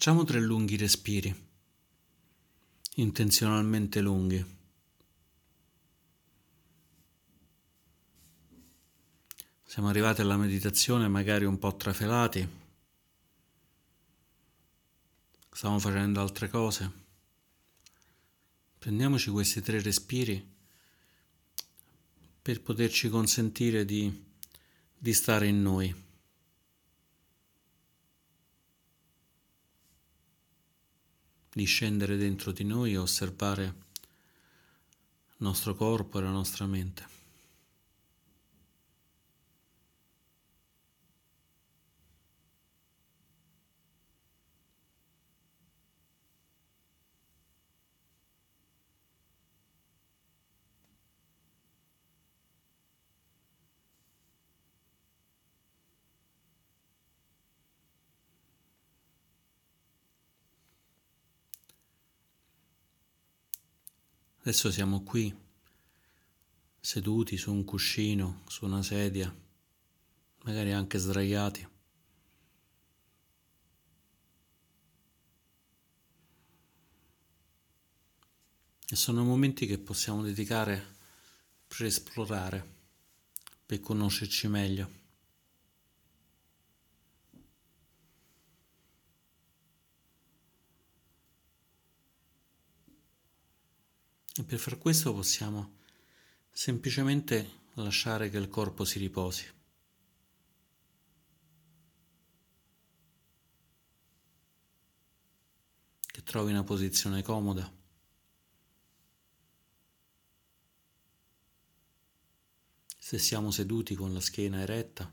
Facciamo tre lunghi respiri, intenzionalmente lunghi. Siamo arrivati alla meditazione magari un po' trafelati, stiamo facendo altre cose. Prendiamoci questi tre respiri per poterci consentire di, di stare in noi. Di scendere dentro di noi e osservare il nostro corpo e la nostra mente. Adesso siamo qui, seduti su un cuscino, su una sedia, magari anche sdraiati. E sono momenti che possiamo dedicare per esplorare, per conoscerci meglio. E per far questo possiamo semplicemente lasciare che il corpo si riposi. Che trovi una posizione comoda. Se siamo seduti con la schiena eretta,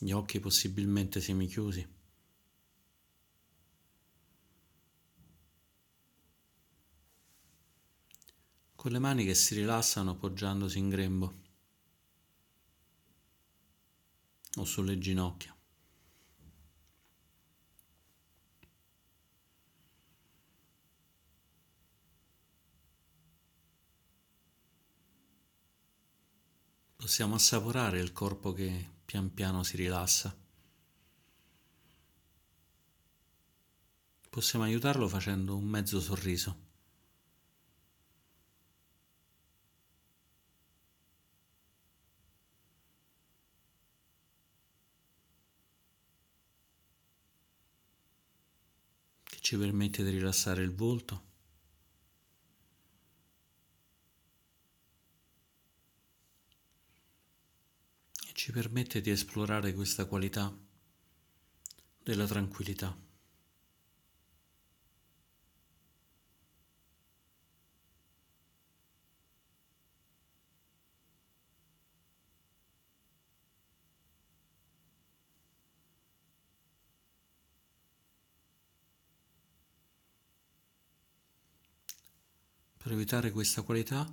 gli occhi possibilmente semichiusi. Con le mani che si rilassano appoggiandosi in grembo o sulle ginocchia. Possiamo assaporare il corpo che pian piano si rilassa. Possiamo aiutarlo facendo un mezzo sorriso. Ci permette di rilassare il volto. E ci permette di esplorare questa qualità della tranquillità. Per evitare questa qualità,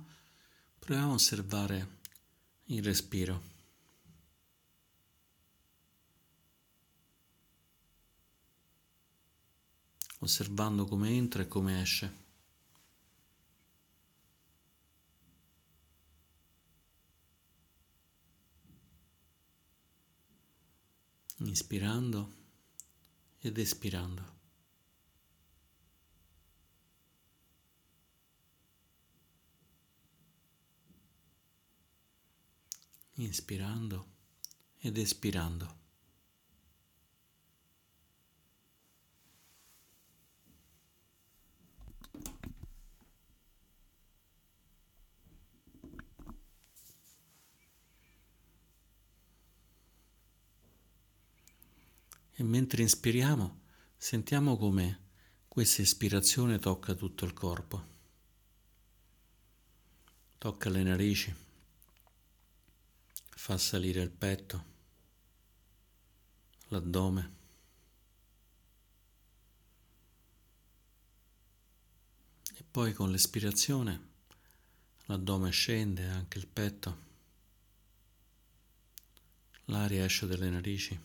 proviamo a osservare il respiro. Osservando come entra e come esce. Inspirando ed espirando. Inspirando ed espirando. E mentre inspiriamo, sentiamo come questa ispirazione tocca tutto il corpo, tocca le narici, fa salire il petto, l'addome. E poi con l'espirazione l'addome scende, anche il petto, l'aria esce dalle narici.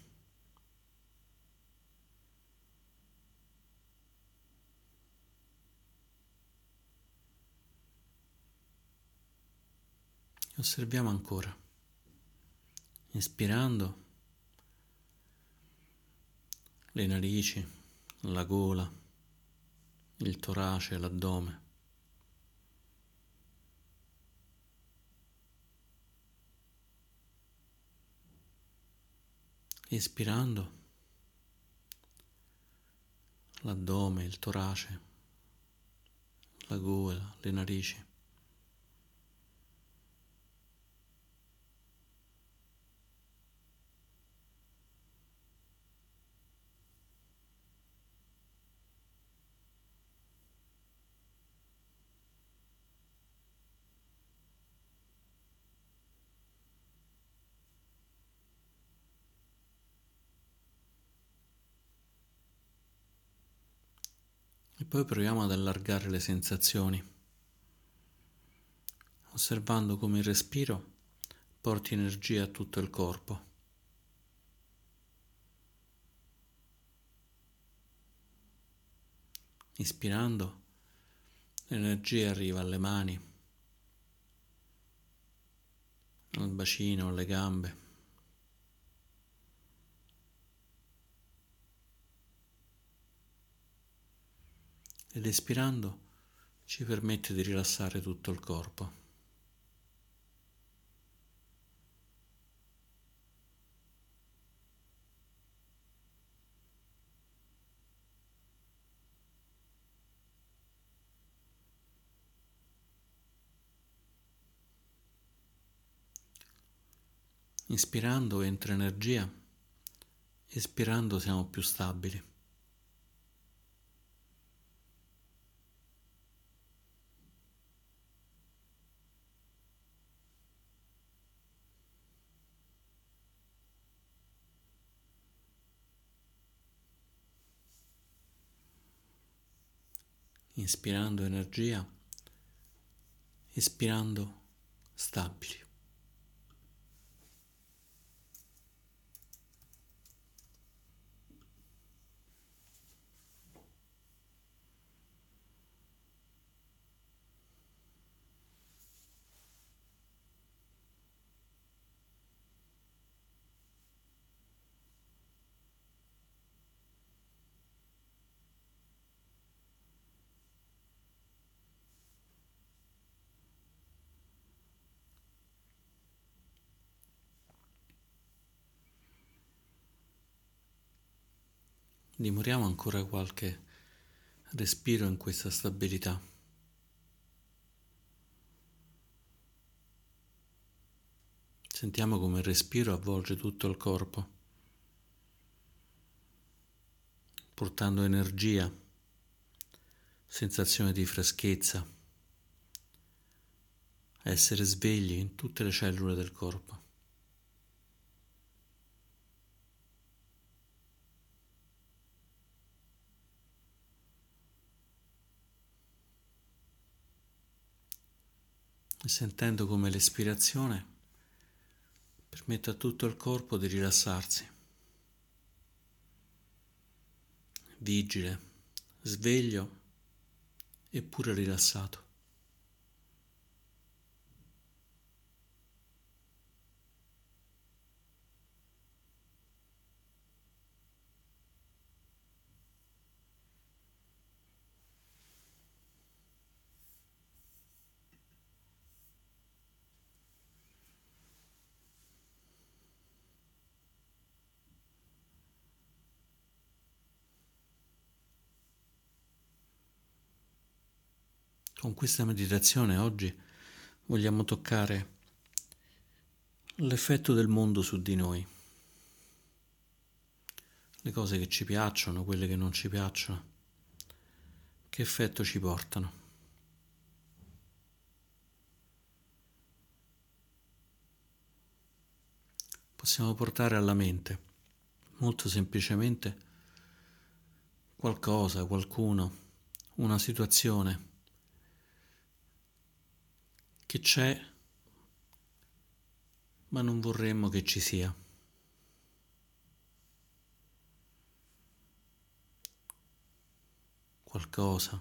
Osserviamo ancora inspirando le narici, la gola, il torace, l'addome. Ispirando l'addome, il torace, la gola, le narici. E poi proviamo ad allargare le sensazioni, osservando come il respiro porti energia a tutto il corpo. Ispirando, l'energia arriva alle mani, al bacino, alle gambe. Ed espirando ci permette di rilassare tutto il corpo. Inspirando entra energia, espirando siamo più stabili. Inspirando energia, espirando stabili. Dimoriamo ancora qualche respiro in questa stabilità. Sentiamo come il respiro avvolge tutto il corpo, portando energia, sensazione di freschezza, essere svegli in tutte le cellule del corpo. Sentendo come l'espirazione permette a tutto il corpo di rilassarsi, vigile, sveglio eppure rilassato. Con questa meditazione oggi vogliamo toccare l'effetto del mondo su di noi, le cose che ci piacciono, quelle che non ci piacciono, che effetto ci portano. Possiamo portare alla mente molto semplicemente qualcosa, qualcuno, una situazione che c'è, ma non vorremmo che ci sia. Qualcosa,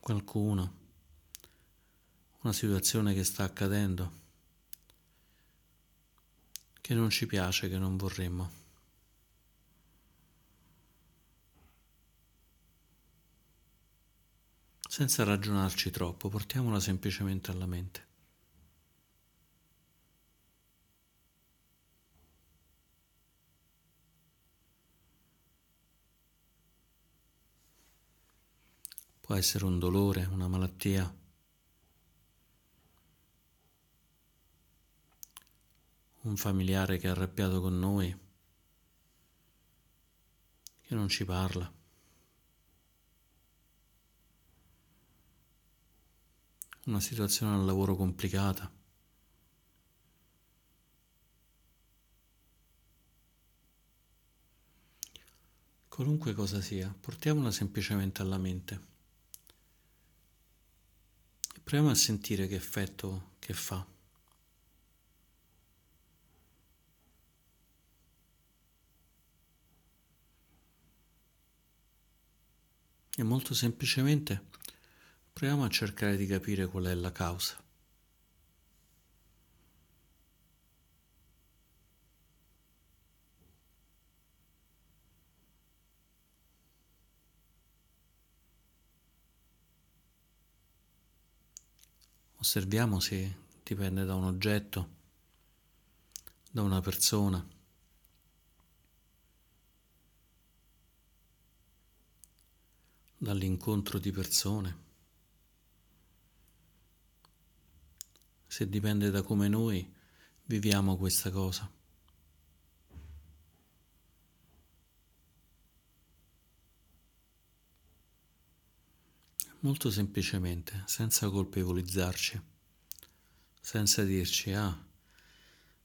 qualcuno, una situazione che sta accadendo, che non ci piace, che non vorremmo. Senza ragionarci troppo, portiamola semplicemente alla mente. Può essere un dolore, una malattia. Un familiare che è arrabbiato con noi, che non ci parla. Una situazione al lavoro complicata. Qualunque cosa sia, portiamola semplicemente alla mente. Proviamo a sentire che effetto che fa. E molto semplicemente proviamo a cercare di capire qual è la causa. Osserviamo se dipende da un oggetto, da una persona. dall'incontro di persone, se dipende da come noi viviamo questa cosa. molto semplicemente, senza colpevolizzarci, senza dirci ah,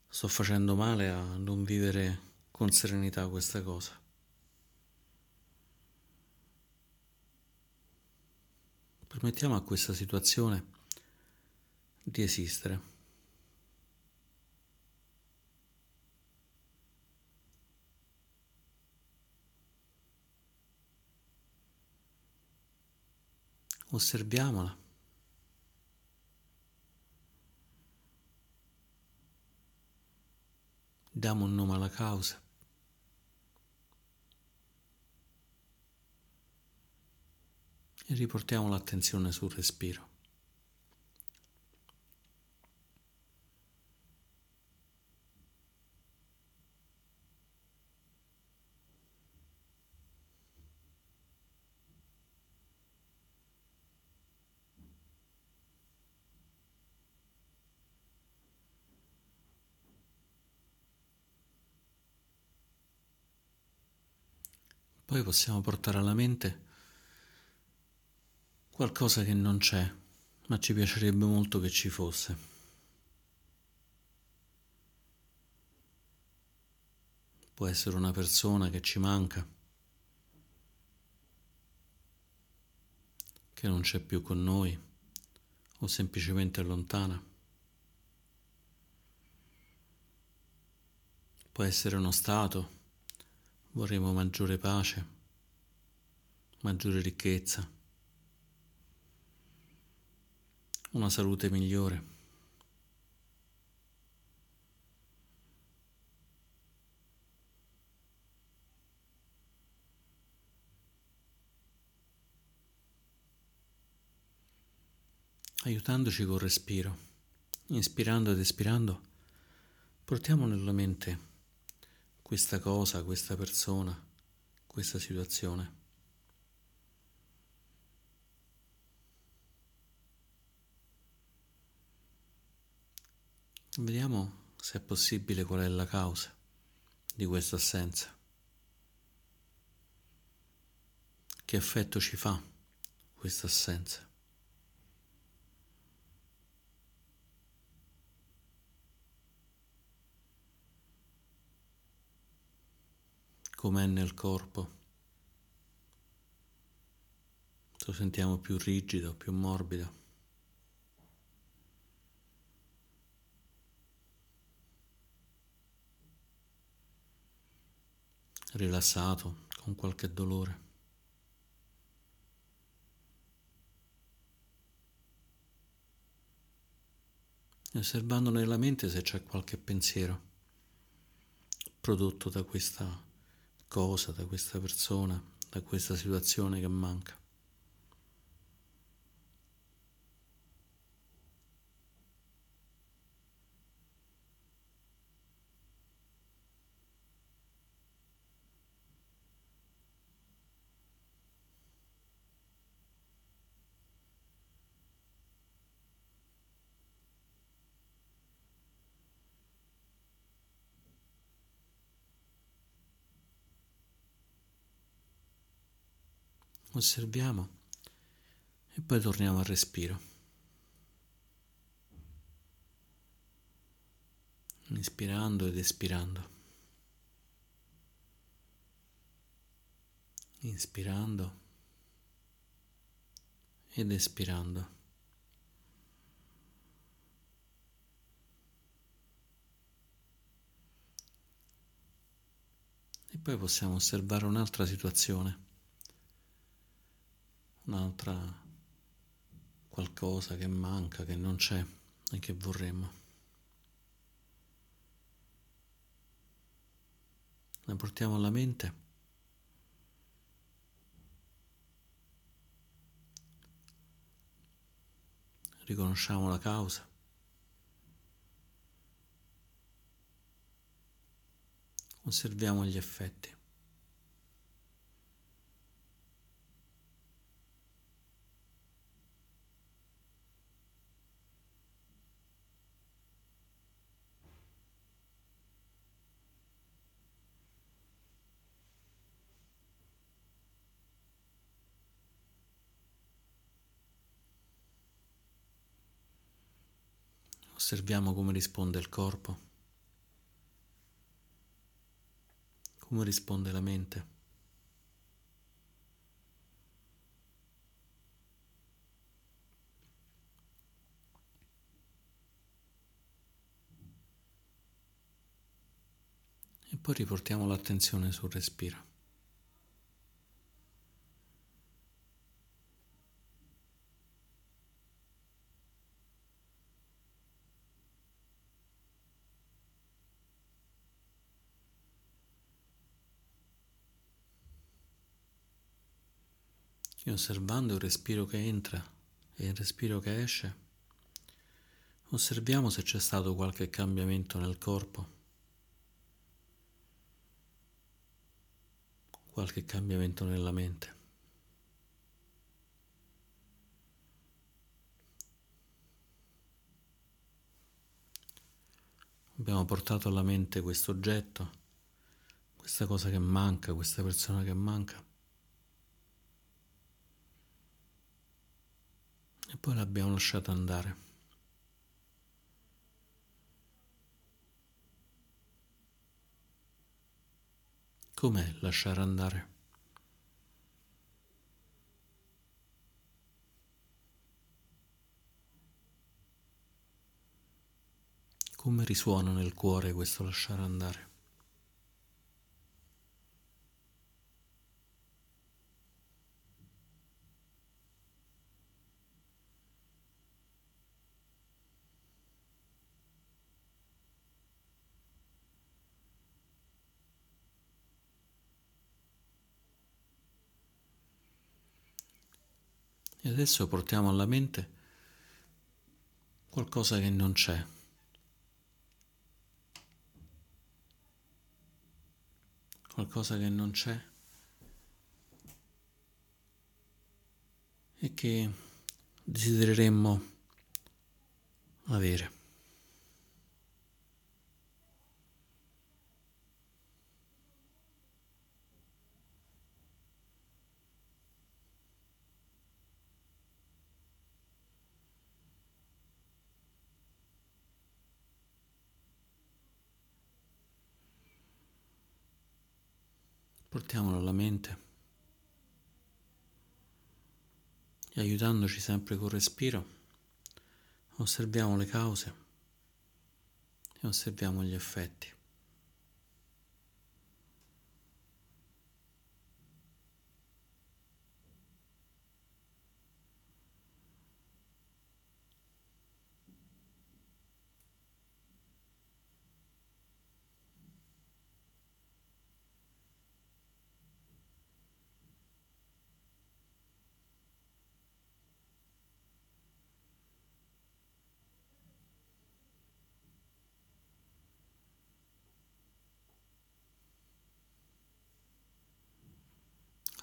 sto facendo male a non vivere con serenità questa cosa. Permettiamo a questa situazione di esistere. osserviamola. Diamo un nome alla causa. E riportiamo l'attenzione sul respiro. Poi possiamo portare alla mente qualcosa che non c'è, ma ci piacerebbe molto che ci fosse. Può essere una persona che ci manca, che non c'è più con noi o semplicemente è lontana. Può essere uno stato Vorremmo maggiore pace, maggiore ricchezza, una salute migliore. aiutandoci col respiro, inspirando ed espirando, portiamo nella mente questa cosa, questa persona, questa situazione. Vediamo se è possibile qual è la causa di questa assenza. Che effetto ci fa questa assenza? Com'è nel corpo. Lo sentiamo più rigido, più morbido. Rilassato, con qualche dolore. E osservando nella mente se c'è qualche pensiero prodotto da questa cosa, da questa persona, da questa situazione che manca. Osserviamo e poi torniamo al respiro. Inspirando ed espirando. Inspirando ed espirando. E poi possiamo osservare un'altra situazione, un'altra qualcosa che manca, che non c'è e che vorremmo. La portiamo alla mente. Riconosciamo la causa. Osserviamo gli effetti. Osserviamo come risponde il corpo, come risponde la mente. E poi riportiamo l'attenzione sul respiro. E osservando il respiro che entra e il respiro che esce, osserviamo se c'è stato qualche cambiamento nel corpo, qualche cambiamento nella mente. Abbiamo portato alla mente questo oggetto, questa cosa che manca, questa persona che manca. E poi l'abbiamo lasciata andare. Com'è lasciare andare? Come risuona nel cuore questo lasciare andare? E adesso portiamo alla mente qualcosa che non c'è. Qualcosa che non c'è e che desidereremmo avere. Portiamolo alla mente e aiutandoci sempre col respiro, osserviamo le cause e osserviamo gli effetti.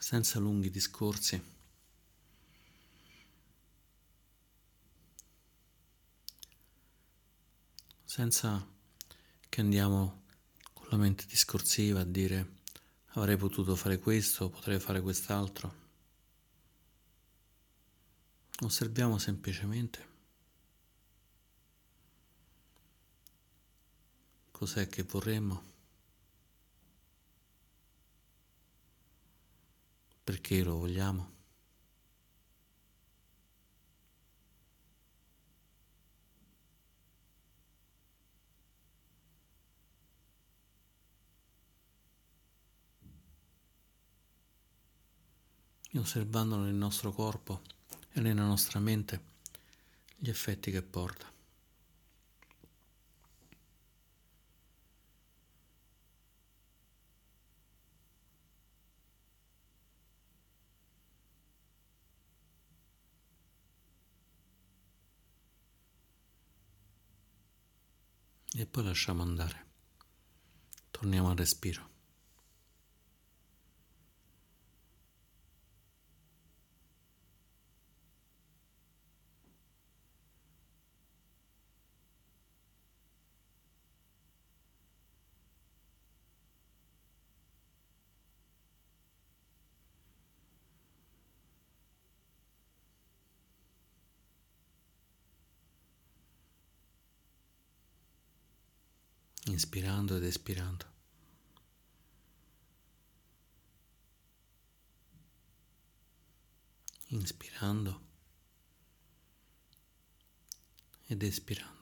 Senza lunghi discorsi. Senza che andiamo con la mente discorsiva a dire avrei potuto fare questo, potrei fare quest'altro. osserviamo semplicemente cos'è che vorremmo, perché lo vogliamo. E osservando nel nostro corpo e nella nostra mente gli effetti che porta. e poi lasciamo andare. Torniamo al respiro. Inspirando ed espirando. Inspirando ed espirando.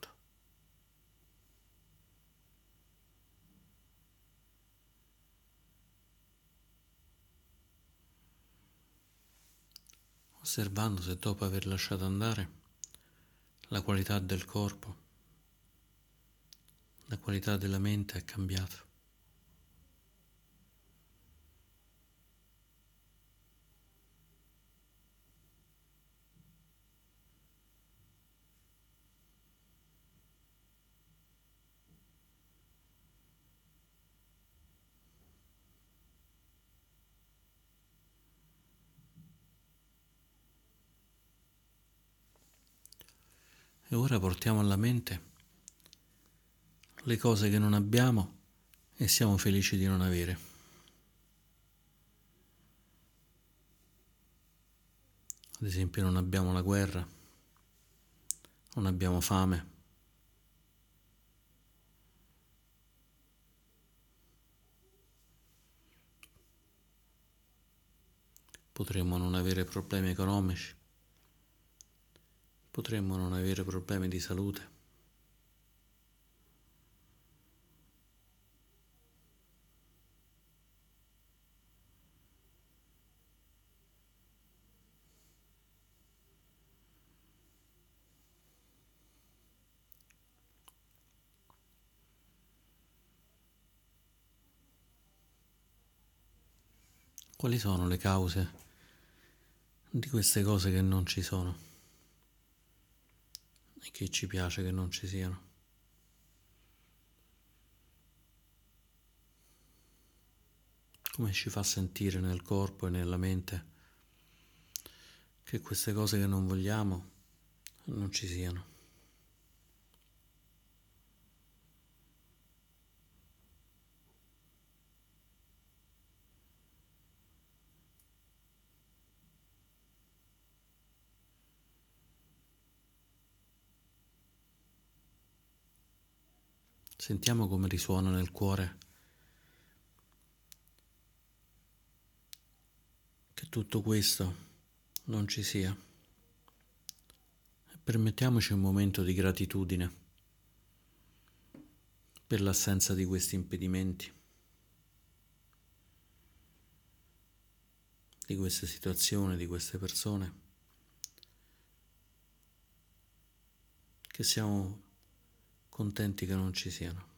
Osservando se dopo aver lasciato andare la qualità del corpo la qualità della mente è cambiata. E ora portiamo alla mente le cose che non abbiamo e siamo felici di non avere. Ad esempio non abbiamo la guerra, non abbiamo fame. Potremmo non avere problemi economici, potremmo non avere problemi di salute. Quali sono le cause di queste cose che non ci sono e che ci piace che non ci siano? Come ci fa sentire nel corpo e nella mente che queste cose che non vogliamo non ci siano? Sentiamo come risuona nel cuore che tutto questo non ci sia. Permettiamoci un momento di gratitudine per l'assenza di questi impedimenti, di queste situazioni, di queste persone, che siamo contenti che non ci siano.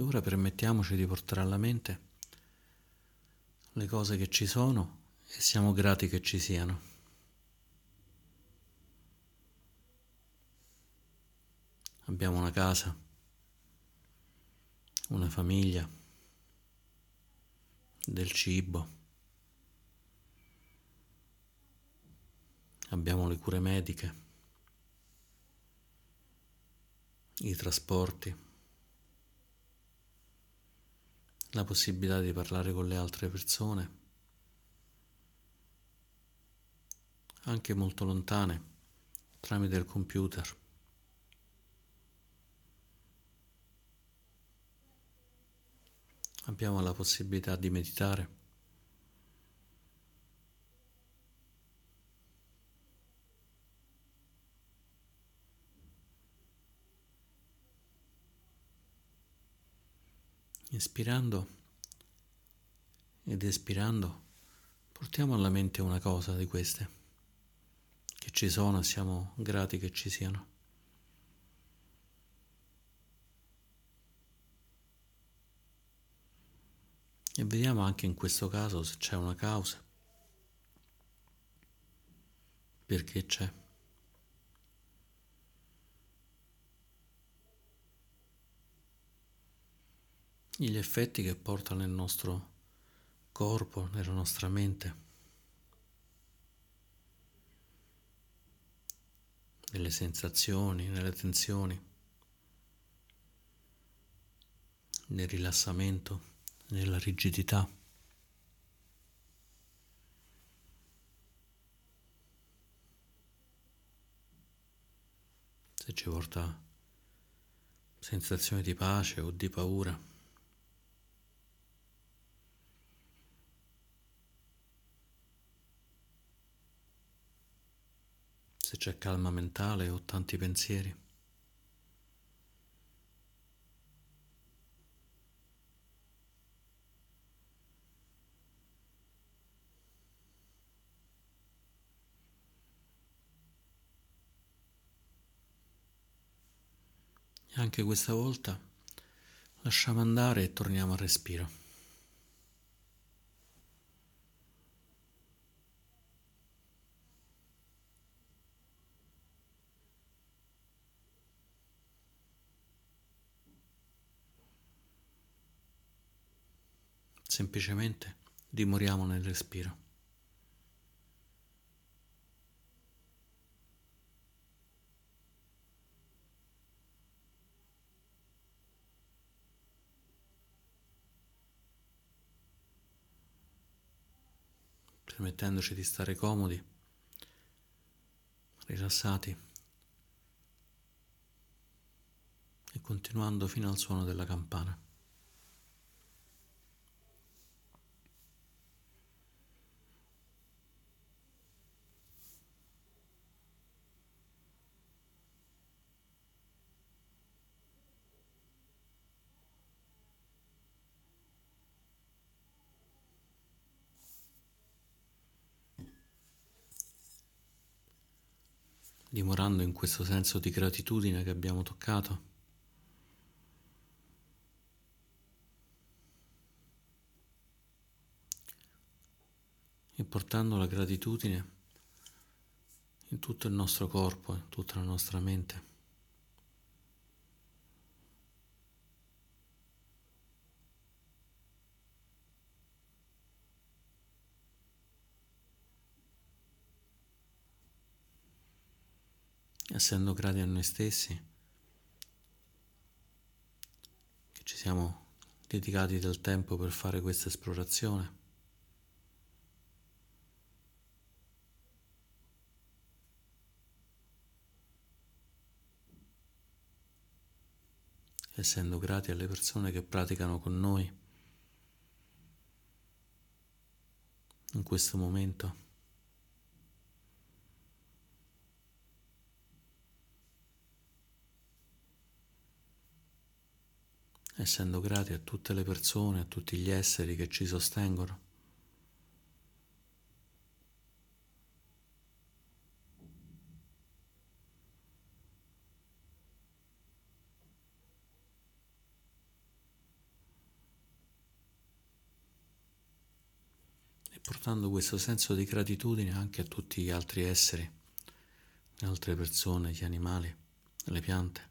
E ora permettiamoci di portare alla mente le cose che ci sono e siamo grati che ci siano. Abbiamo una casa, una famiglia, del cibo. abbiamo le cure mediche, i trasporti la possibilità di parlare con le altre persone, anche molto lontane, tramite il computer. abbiamo la possibilità di meditare. Inspirando ed espirando, portiamo alla mente una cosa di queste, che ci sono e siamo grati che ci siano. E vediamo anche in questo caso se c'è una causa. Perché c'è. Gli effetti che porta nel nostro corpo, nella nostra mente. Nelle sensazioni, nelle tensioni, nel rilassamento nella rigidità. Se ci porta sensazioni di pace o di paura. Se c'è calma mentale o tanti pensieri. E anche questa volta lasciamo andare e torniamo al respiro. Semplicemente dimoriamo nel respiro. permettendoci di stare comodi, rilassati e continuando fino al suono della campana. Dimorando in questo senso di gratitudine che abbiamo toccato. E portando la gratitudine in tutto il nostro corpo, in tutta la nostra mente. Essendo grati a noi stessi, che ci siamo dedicati del tempo per fare questa esplorazione. essendo grati alle persone che praticano con noi in questo momento. Essendo grati a tutte le persone, a tutti gli esseri che ci sostengono. Portando questo senso di gratitudine anche a tutti gli altri esseri, le altre persone, gli animali, le piante.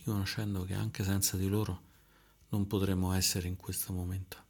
Riconoscendo che anche senza di loro non potremmo essere in questo momento.